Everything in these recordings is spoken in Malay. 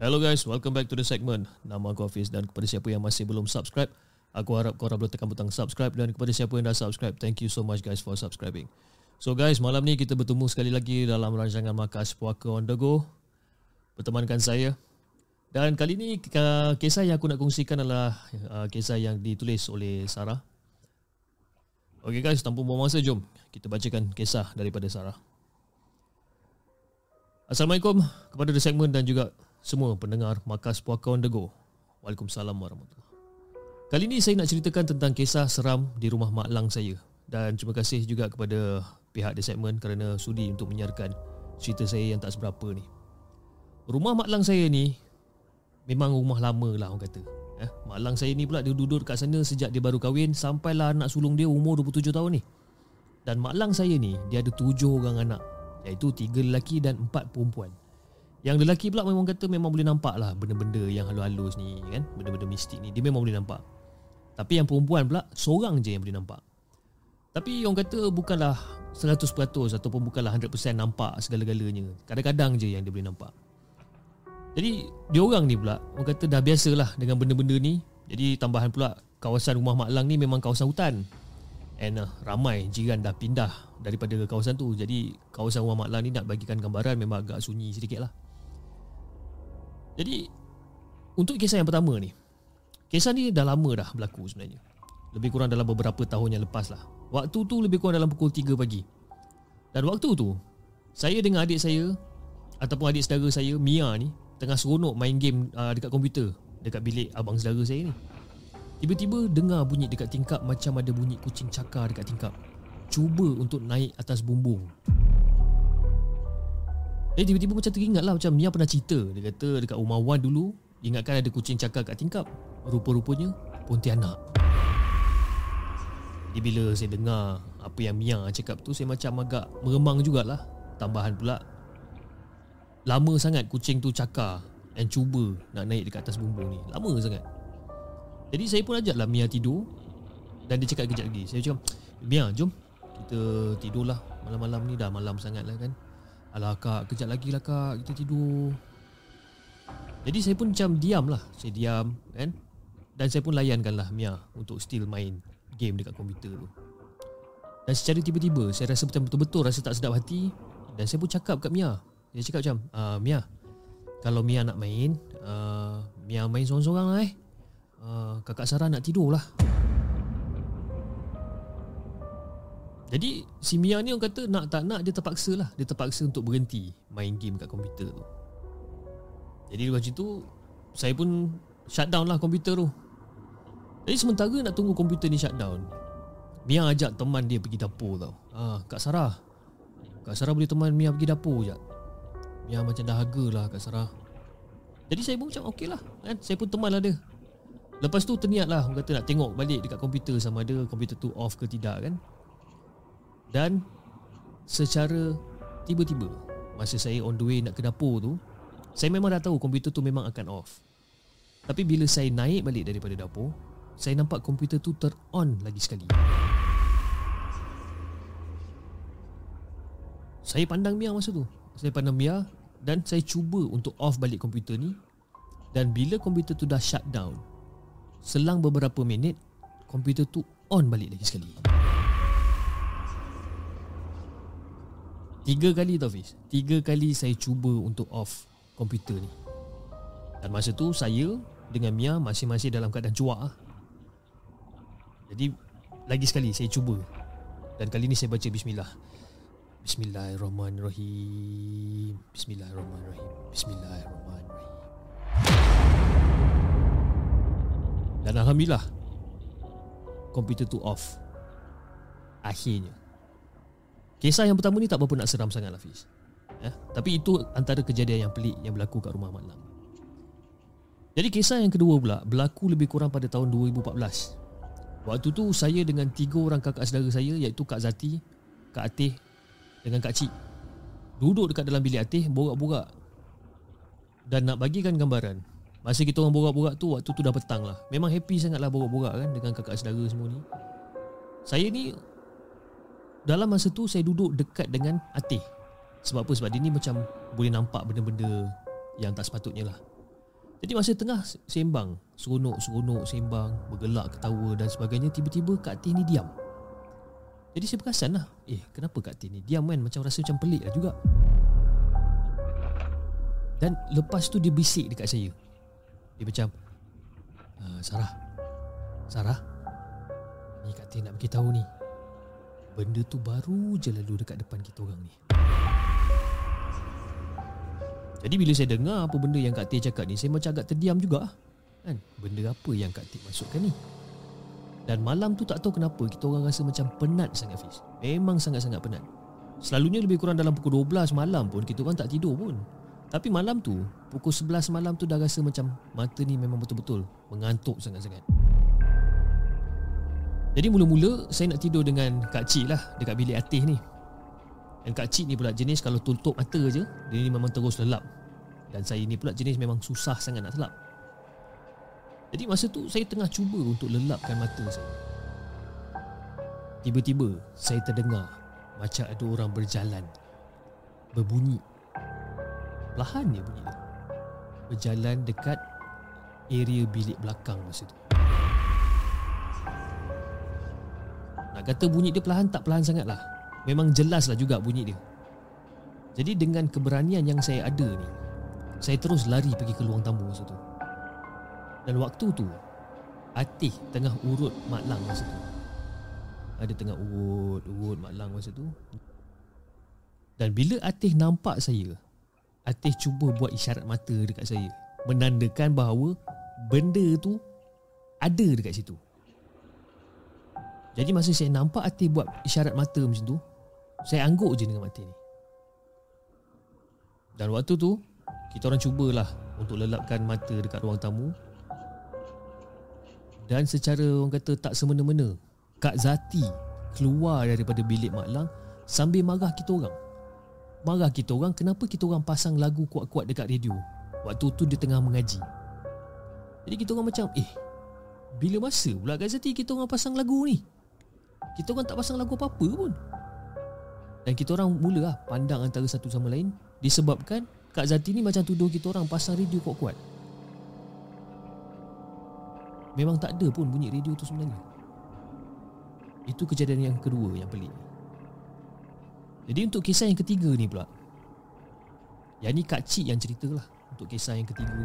Hello guys, welcome back to the segment. Nama aku Hafiz dan kepada siapa yang masih belum subscribe, aku harap korang boleh tekan butang subscribe dan kepada siapa yang dah subscribe, thank you so much guys for subscribing. So guys, malam ni kita bertemu sekali lagi dalam rancangan Makas Puaka on the go. Bertemankan saya. Dan kali ni kisah yang aku nak kongsikan adalah uh, kisah yang ditulis oleh Sarah. Okay guys, tanpa buang masa, jom kita bacakan kisah daripada Sarah. Assalamualaikum kepada The Segment dan juga semua pendengar Makas Puaka on the go. Waalaikumsalam warahmatullahi Kali ini saya nak ceritakan tentang kisah seram di rumah mak lang saya. Dan terima kasih juga kepada pihak The Segment kerana sudi untuk menyiarkan cerita saya yang tak seberapa ni. Rumah mak lang saya ni memang rumah lama lah orang kata. Eh, mak lang saya ni pula dia duduk kat sana sejak dia baru kahwin sampailah anak sulung dia umur 27 tahun ni. Dan mak lang saya ni dia ada tujuh orang anak iaitu tiga lelaki dan empat perempuan. Yang lelaki pula memang kata memang boleh nampak lah benda-benda yang halus-halus ni kan. Benda-benda mistik ni dia memang boleh nampak. Tapi yang perempuan pula seorang je yang boleh nampak. Tapi orang kata bukanlah 100% ataupun bukanlah 100% nampak segala-galanya. Kadang-kadang je yang dia boleh nampak. Jadi dia orang ni pula orang kata dah biasalah dengan benda-benda ni. Jadi tambahan pula kawasan rumah Mak Lang ni memang kawasan hutan. And uh, ramai jiran dah pindah daripada kawasan tu. Jadi kawasan rumah Mak Lang ni nak bagikan gambaran memang agak sunyi sedikit lah. Jadi untuk kisah yang pertama ni. Kisah ni dah lama dah berlaku sebenarnya. Lebih kurang dalam beberapa tahun yang lepas lah. Waktu tu lebih kurang dalam pukul 3 pagi. Dan waktu tu saya dengan adik saya ataupun adik saudara saya Mia ni tengah seronok main game uh, dekat komputer dekat bilik abang saudara saya ni. Tiba-tiba dengar bunyi dekat tingkap macam ada bunyi kucing cakar dekat tingkap. Cuba untuk naik atas bumbung. Eh tiba-tiba macam teringat lah macam Mia pernah cerita. Dia kata dekat rumah Wan dulu ingatkan ada kucing cakar kat tingkap. Rupa-rupanya Pontianak. Jadi bila saya dengar apa yang Mia cakap tu saya macam agak meremang jugalah. Tambahan pula Lama sangat kucing tu cakar And cuba nak naik dekat atas bumbung ni Lama sangat Jadi saya pun ajaklah Mia tidur Dan dia cakap kejap lagi Saya cakap Mia jom Kita tidurlah Malam-malam ni dah malam sangat lah kan Alah kak kejap lagi lah kak. Kita tidur. Jadi saya pun macam diam lah. Saya diam kan? Dan saya pun layankan lah Mia Untuk still main game dekat komputer tu. Dan secara tiba-tiba Saya rasa macam betul-betul Rasa tak sedap hati. Dan saya pun cakap kat Mia. Dia cakap macam uh, Mia Kalau Mia nak main uh, Mia main seorang-seorang lah eh. Uh, Kakak Sarah nak tidur lah Jadi si Mia ni orang kata Nak tak nak dia terpaksa lah. Dia terpaksa untuk berhenti Main game kat komputer tu. Jadi macam tu Saya pun Shutdown lah komputer tu. Jadi sementara nak tunggu komputer ni shutdown Mia ajak teman dia pergi dapur tau. Ah, Kak Sarah. Kak Sarah boleh teman Mia pergi dapur je yang macam dahaga lah Kak Sarah. Jadi saya pun macam okey lah kan? Saya pun teman lah dia. Lepas tu terniat lah. Orang kata nak tengok balik dekat komputer Sama ada komputer tu off ke tidak kan Dan Secara Tiba-tiba Masa saya on the way nak ke dapur tu Saya memang dah tahu komputer tu memang akan off. Tapi bila saya naik balik daripada dapur Saya nampak komputer tu ter-on lagi sekali. Saya pandang Mia masa tu. Saya pandang Mia dan saya cuba untuk off balik komputer ni. Dan bila komputer tu dah shut down selang beberapa minit komputer tu on balik lagi sekali tiga kali tau Fiz tiga kali saya cuba untuk off komputer ni dan masa tu saya dengan Mia masing-masing dalam keadaan cuak lah. jadi lagi sekali saya cuba dan kali ni saya baca bismillah Bismillahirrahmanirrahim. Bismillahirrahmanirrahim. Bismillahirrahmanirrahim. Dan alhamdulillah komputer tu off. Akhirnya. Kisah yang pertama ni tak berapa nak seram sangat lah Fiz. Ya, tapi itu antara kejadian yang pelik yang berlaku kat rumah malam. Jadi kisah yang kedua pula berlaku lebih kurang pada tahun 2014. Waktu tu saya dengan tiga orang kakak saudara saya iaitu Kak Zati, Kak Atih dengan Kak Cik Duduk dekat dalam bilik Atih Borak-borak Dan nak bagikan gambaran Masa kita orang borak-borak tu Waktu tu dah petang lah Memang happy sangat lah borak-borak kan Dengan kakak saudara semua ni Saya ni Dalam masa tu saya duduk dekat dengan Atih. Sebab apa? Sebab dia ni macam Boleh nampak benda-benda Yang tak sepatutnya lah. Jadi masa tengah sembang Seronok-seronok sembang Bergelak ketawa dan sebagainya Tiba-tiba Kak Tin ni diam. Jadi saya perasan lah Eh kenapa Kak Tin ni? Diam kan? Macam rasa macam pelik lah juga. Dan lepas tu dia bisik dekat saya. Dia macam uh, Sarah. Sarah Ni Kak Tin nak beritahu ni Benda tu baru je lalu dekat depan kita orang ni. Jadi bila saya dengar apa benda yang Kak Teh cakap ni Saya macam agak terdiam juga kan? Benda apa yang Kak Teh masukkan ni? Dan malam tu tak tahu kenapa Kita orang rasa macam penat sangat Fiz. Memang sangat-sangat penat. Selalunya lebih kurang dalam pukul 12 malam pun Kita orang tak tidur pun. Tapi malam tu Pukul 11 malam tu dah rasa macam Mata ni memang betul-betul Mengantuk sangat-sangat Jadi mula-mula Saya nak tidur dengan Kak Cik lah Dekat bilik Atih ni. Dan Kak Cik ni pula jenis kalau tutup mata je Dia ni memang terus lelap. Dan saya ni pula jenis memang susah sangat nak telap Jadi masa tu saya tengah cuba untuk lelapkan mata saya. Tiba-tiba saya terdengar Macam ada orang berjalan Berbunyi. Perlahan dia bunyi Berjalan dekat area bilik belakang masa tu Nak kata bunyi dia perlahan tak perlahan sangat lah. Memang jelas lah juga bunyi dia. Jadi dengan keberanian yang saya ada ni Saya terus lari pergi ke ruang tamu masa tu. Dan waktu tu Atih tengah urut Mak Lang masa tu. Ada tengah urut Urut Mak Lang masa tu. Dan bila Atih nampak saya Atih cuba buat isyarat mata dekat saya. Menandakan bahawa Benda tu Ada dekat situ jadi masa saya nampak Atih buat isyarat mata macam tu saya angguk je dengan mata ni. Dan waktu tu Kita orang cubalah Untuk lelapkan mata dekat ruang tamu. Dan secara orang kata tak semena-mena Kak Zati Keluar daripada bilik Mak Lang Sambil marah kita orang. Marah kita orang Kenapa kita orang pasang lagu kuat-kuat dekat radio? Waktu tu dia tengah mengaji. Jadi kita orang macam Eh Bila masa pula Kak Zati kita orang pasang lagu ni Kita orang tak pasang lagu apa-apa pun. Dan kita orang mula lah pandang antara satu sama lain. Disebabkan Kak Zati ni macam tuduh kita orang pasang radio kuat-kuat. Memang tak ada pun bunyi radio tu sebenarnya. Itu kejadian yang kedua yang pelik Jadi untuk kisah yang ketiga ni pula Yang ni Kak Cik yang cerita lah Untuk kisah yang ketiga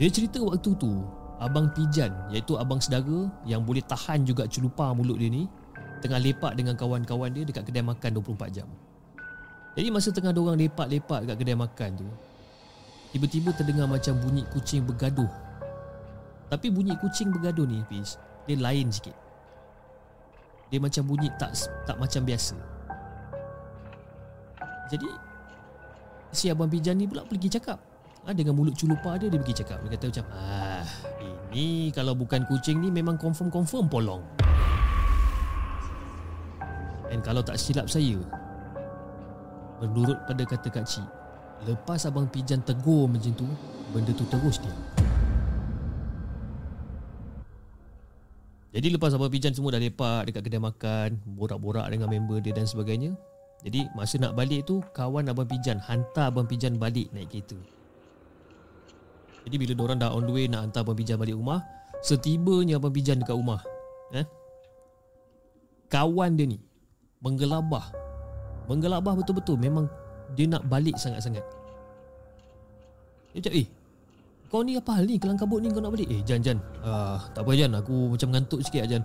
Dia cerita waktu tu Abang Pijan Iaitu abang sedara Yang boleh tahan juga celupar mulut dia ni tengah lepak dengan kawan-kawan dia dekat kedai makan 24 jam. Jadi masa tengah dia orang lepak-lepak dekat kedai makan tu, tiba-tiba terdengar macam bunyi kucing bergaduh. Tapi bunyi kucing bergaduh ni, Fiz, dia lain sikit. Dia macam bunyi tak tak macam biasa. Jadi si abang pijan ni pula pergi cakap. Ha, dengan mulut culupa dia dia pergi cakap. Dia kata macam, "Ah, ini kalau bukan kucing ni memang confirm-confirm polong." Dan kalau tak silap saya Menurut pada kata Kak Cik Lepas Abang Pijan tegur macam tu Benda tu terus dia Jadi lepas Abang Pijan semua dah lepak Dekat kedai makan Borak-borak dengan member dia dan sebagainya Jadi masa nak balik tu Kawan Abang Pijan Hantar Abang Pijan balik naik kereta Jadi bila orang dah on the way Nak hantar Abang balik rumah Setibanya Abang Pijan dekat rumah eh, Kawan dia ni Menggelabah. Menggelabah betul-betul. Memang Dia nak balik sangat-sangat. Dia cakap Eh Kau ni apa hal ni? Kelang kabut ni kau nak balik? Eh Jan Jan. Uh, Tak apa Jan. Aku macam ngantuk sikit Jan.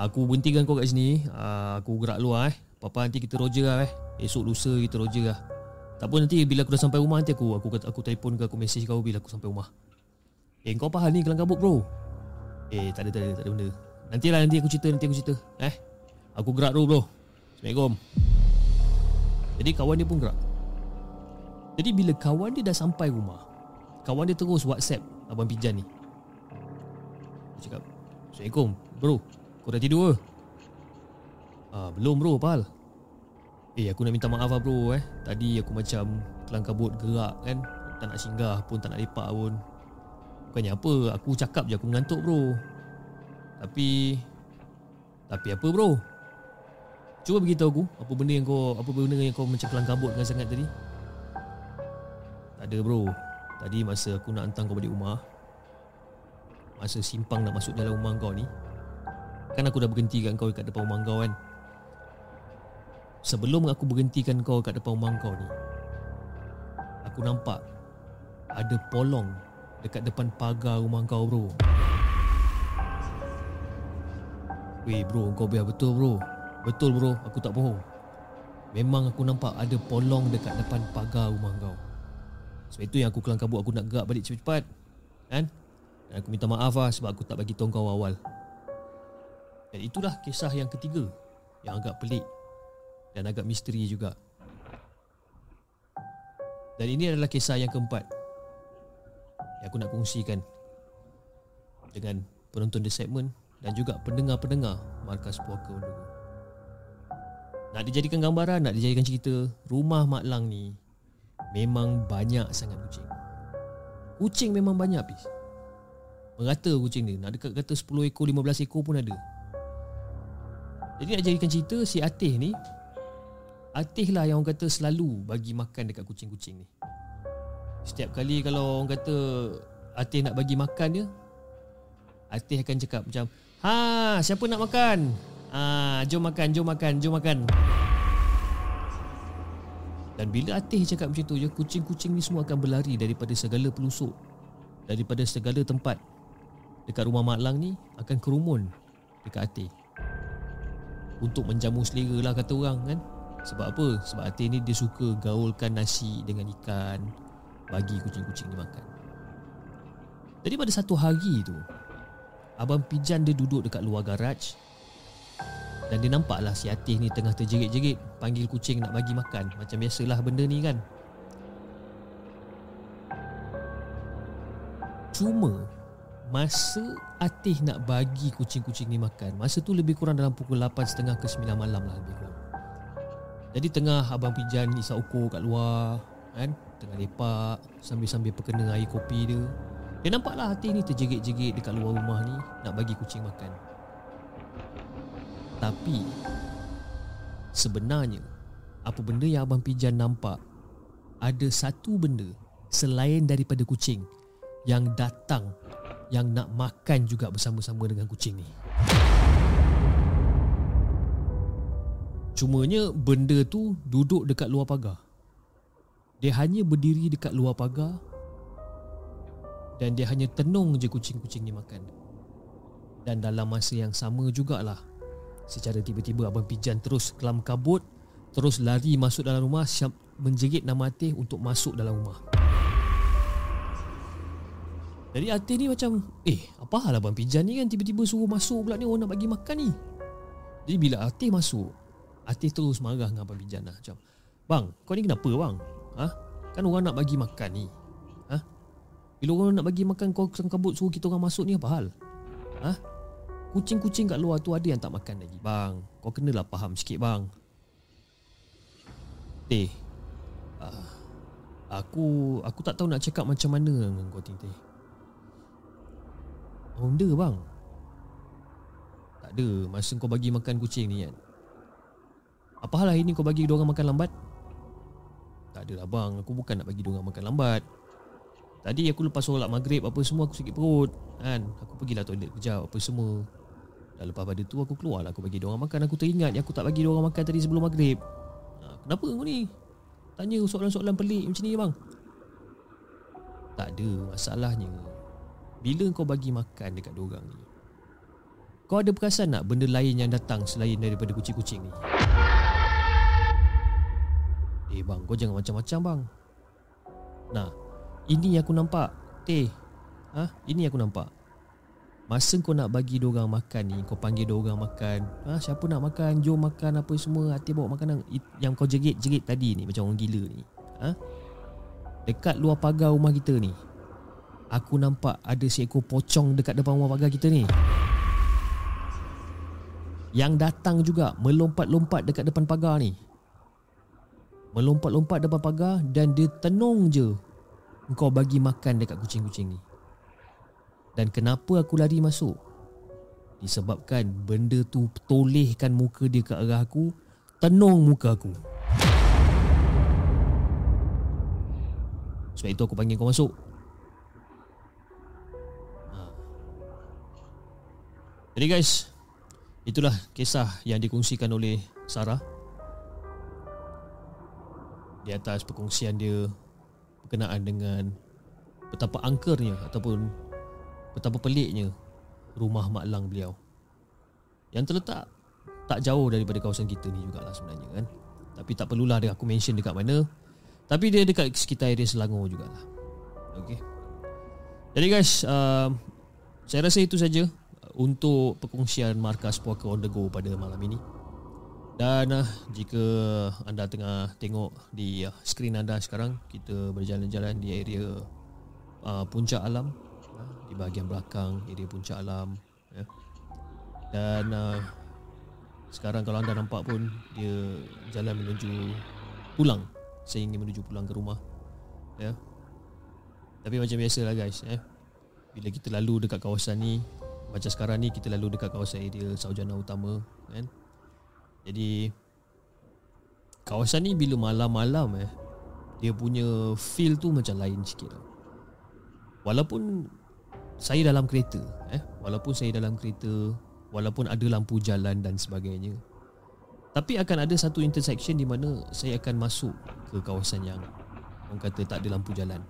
Aku berhentikan kau kat sini. Uh, Aku gerak luar eh. Papa nanti kita roger lah eh. Esok lusa kita roger lah Tak apa nanti Bila aku dah sampai rumah Nanti aku Aku aku telefon ke Aku mesej kau Bila aku sampai rumah. Eh kau apa hal ni Kelang kabut bro? Eh tak ada tak ada Tak ada benda. Nantilah nanti aku cerita Nanti aku cerita. Eh Aku gerak dulu bro. Assalamualaikum. Jadi kawan dia pun gerak. Jadi bila kawan dia dah sampai rumah Kawan dia terus whatsapp Abang Pijan ni. Dia cakap Assalamualaikum bro. Kau dah tidur ke? Ah, belum bro Pal Eh aku nak minta maaf lah bro eh. Tadi aku macam Kelang kabut gerak kan. Tak nak singgah pun Tak nak lepak pun. Bukannya apa Aku cakap je aku mengantuk bro. Tapi Tapi apa bro? Cuba beritahu aku apa benda yang kau apa benda yang kau macam kelang kabut dengan sangat tadi. Tak ada bro. Tadi masa aku nak hantar kau balik rumah Masa simpang nak masuk dalam rumah kau ni Kan aku dah berhentikan kau dekat depan rumah kau kan Sebelum aku berhentikan kau dekat depan rumah kau ni Aku nampak Ada polong Dekat depan pagar rumah kau bro. Weh bro kau biar betul bro. Betul bro aku tak bohong. Memang aku nampak ada polong dekat depan pagar rumah kau. Sebab itu yang aku kelang kabut aku nak gerak balik cepat-cepat. Kan? Dan aku minta maaf lah sebab aku tak bagi tahu kau awal Dan itulah kisah yang ketiga Yang agak pelik Dan agak misteri juga Dan ini adalah kisah yang keempat Yang aku nak kongsikan Dengan penonton The Segment dan juga pendengar-pendengar Markas Puaka Undugu. Nak dijadikan gambaran, nak dijadikan cerita, rumah Mak Lang ni memang banyak sangat kucing. Kucing memang banyak habis. Merata kucing ni, nak dekat kata 10 ekor, 15 ekor pun ada. Jadi nak jadikan cerita, si Atih ni, Atih lah yang orang kata selalu bagi makan dekat kucing-kucing ni. Setiap kali kalau orang kata Atih nak bagi makan dia, Atih akan cakap macam, Ha, siapa nak makan? Ah, jom makan, jom makan, jom makan. Dan bila Atih cakap macam tu je, kucing-kucing ni semua akan berlari daripada segala pelusuk, daripada segala tempat dekat rumah Mak Lang ni akan kerumun dekat Atih. Untuk menjamu selera lah kata orang kan. Sebab apa? Sebab Atih ni dia suka gaulkan nasi dengan ikan bagi kucing-kucing ni makan. Jadi pada satu hari tu, Abang Pijan dia duduk dekat luar garaj Dan dia nampaklah si Atih ni tengah terjerit-jerit Panggil kucing nak bagi makan Macam biasalah benda ni kan Cuma Masa Atih nak bagi kucing-kucing ni makan Masa tu lebih kurang dalam pukul 8.30 ke 9 malam lah lebih kurang Jadi tengah Abang Pijan isap ukur kat luar kan Tengah lepak Sambil-sambil perkena air kopi dia dia nampaklah hati ni terjerit-jerit dekat luar rumah ni nak bagi kucing makan. Tapi sebenarnya apa benda yang abang Pijan nampak ada satu benda selain daripada kucing yang datang yang nak makan juga bersama-sama dengan kucing ni. Cumanya benda tu duduk dekat luar pagar. Dia hanya berdiri dekat luar pagar dan dia hanya tenung je kucing-kucing ni makan. Dan dalam masa yang sama jugalah secara tiba-tiba abang Pijan terus kelam kabut terus lari masuk dalam rumah siap menjerit nama Atih untuk masuk dalam rumah. Jadi Atih ni macam Eh apa hal Abang Pijan ni kan Tiba-tiba suruh masuk pula ni Orang nak bagi makan ni Jadi bila Atih masuk Atih terus marah dengan Abang Pijan lah Macam Bang kau ni kenapa bang ha? Kan orang nak bagi makan ni bila orang nak bagi makan kau kabut suruh kita orang masuk ni apa hal? Ha? Kucing-kucing kat luar tu ada yang tak makan lagi bang. Kau kenalah faham sikit bang. Teh. Uh, aku aku tak tahu nak cakap macam mana dengan kau Teh. Benda bang. Tak ada masa kau bagi makan kucing ni kan. Apa hal hari ni kau bagi dia orang makan lambat? Tak adalah bang, aku bukan nak bagi dia orang makan lambat. Tadi aku lepas solat maghrib apa semua aku sakit perut kan. Aku pergilah toilet kejap apa semua. Dan lepas pada tu aku keluar lah aku bagi dia orang makan. Aku teringat yang aku tak bagi dia orang makan tadi sebelum maghrib. Ha, kenapa kau ni? Tanya soalan-soalan pelik macam ni bang. Tak ada masalahnya. Bila kau bagi makan dekat dia orang ni. Kau ada perasan tak benda lain yang datang selain daripada kucing-kucing ni? Eh bang, kau jangan macam-macam bang. Nah, ini yang aku nampak. Teh ha? Ini yang aku nampak. Masa kau nak bagi orang makan ni Kau panggil orang makan. Ha? Siapa nak makan? Jom makan apa semua. Hati bawa makanan. Yang kau jerit-jerit tadi ni Macam orang gila ni. Ha? Dekat luar pagar rumah kita ni Aku nampak ada seekor pocong Dekat depan rumah pagar kita ni. Yang datang juga Melompat-lompat dekat depan pagar ni Melompat-lompat depan pagar Dan dia tenung je. Kau bagi makan dekat kucing-kucing ni Dan kenapa aku lari masuk? Disebabkan benda tu tolehkan muka dia ke arah aku Tenung muka aku. Sebab itu aku panggil kau masuk. Ha. Jadi guys Itulah kisah yang dikongsikan oleh Sarah di atas perkongsian dia berkenaan dengan betapa angkernya ataupun betapa peliknya rumah mak lang beliau. Yang terletak tak jauh daripada kawasan kita ni jugalah sebenarnya kan? Tapi tak perlulah aku mention dekat mana. Tapi dia dekat sekitar area Selangor jugalah. Okey. Jadi guys uh, saya rasa itu saja untuk perkongsian markas puaka on the go pada malam ini dan uh, jika anda tengah tengok di uh, skrin anda sekarang kita berjalan-jalan di area uh, puncak alam uh, di bahagian belakang area puncak alam ya. Dan uh, sekarang kalau anda nampak pun dia jalan menuju pulang. Saya ingin menuju pulang ke rumah. Ya. Tapi macam biasalah guys, ya. Bila kita lalu dekat kawasan ni, macam sekarang ni kita lalu dekat kawasan area Saujana Utama, kan? Jadi kawasan ni bila malam-malam eh dia punya feel tu macam lain sikit. Walaupun saya dalam kereta eh walaupun saya dalam kereta walaupun ada lampu jalan dan sebagainya tapi akan ada satu intersection di mana saya akan masuk ke kawasan yang orang kata tak ada lampu jalan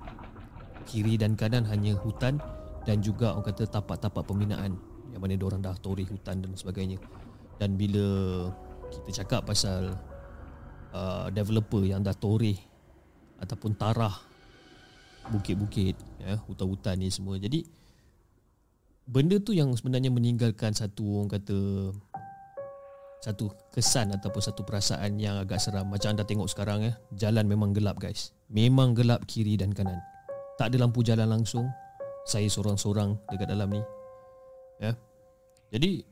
kiri dan kanan hanya hutan dan juga orang kata tapak-tapak pembinaan yang mana orang dah toreh hutan dan sebagainya dan bila kita cakap pasal uh, developer yang dah toreh ataupun tarah bukit-bukit ya hutan-hutan ni semua. Jadi benda tu yang sebenarnya meninggalkan satu orang kata satu kesan ataupun satu perasaan yang agak seram. Macam anda tengok sekarang ya jalan memang gelap guys. Memang gelap kiri dan kanan. Tak ada lampu jalan langsung. Saya seorang-seorang dekat dalam ni ya. Jadi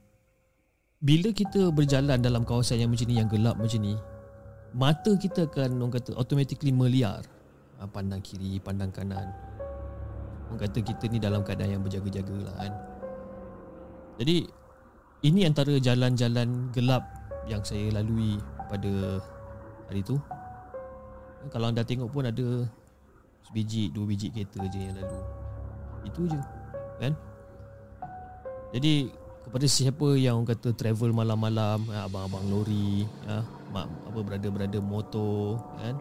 bila kita berjalan dalam kawasan yang macam ni yang gelap macam ni mata kita akan orang kata automatically meliar. Ah, pandang kiri pandang kanan. Orang kata kita ni dalam keadaan yang berjaga-jaga lah kan? Jadi ini antara jalan-jalan gelap yang saya lalui pada hari tu. Kalau anda tengok pun ada sebiji dua biji kereta je yang lalu. Itu je kan? Jadi kepada siapa yang orang kata travel malam-malam ya, abang-abang lori ya mak apa brother-brother motor kan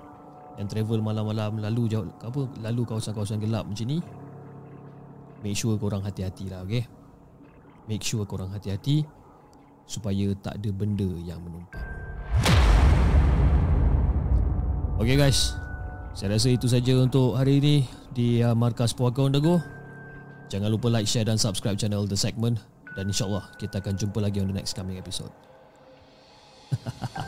yang travel malam-malam lalu jauh apa lalu kawasan-kawasan gelap macam ni make sure korang hati-hati lah okay make sure korang hati-hati supaya tak ada benda yang menumpang. Okay guys. Saya rasa itu saja untuk hari ini Di uh, Markas Puaka On The Go. Jangan lupa like, share dan subscribe channel The Segment dan insyaAllah kita akan jumpa lagi on the next coming episode.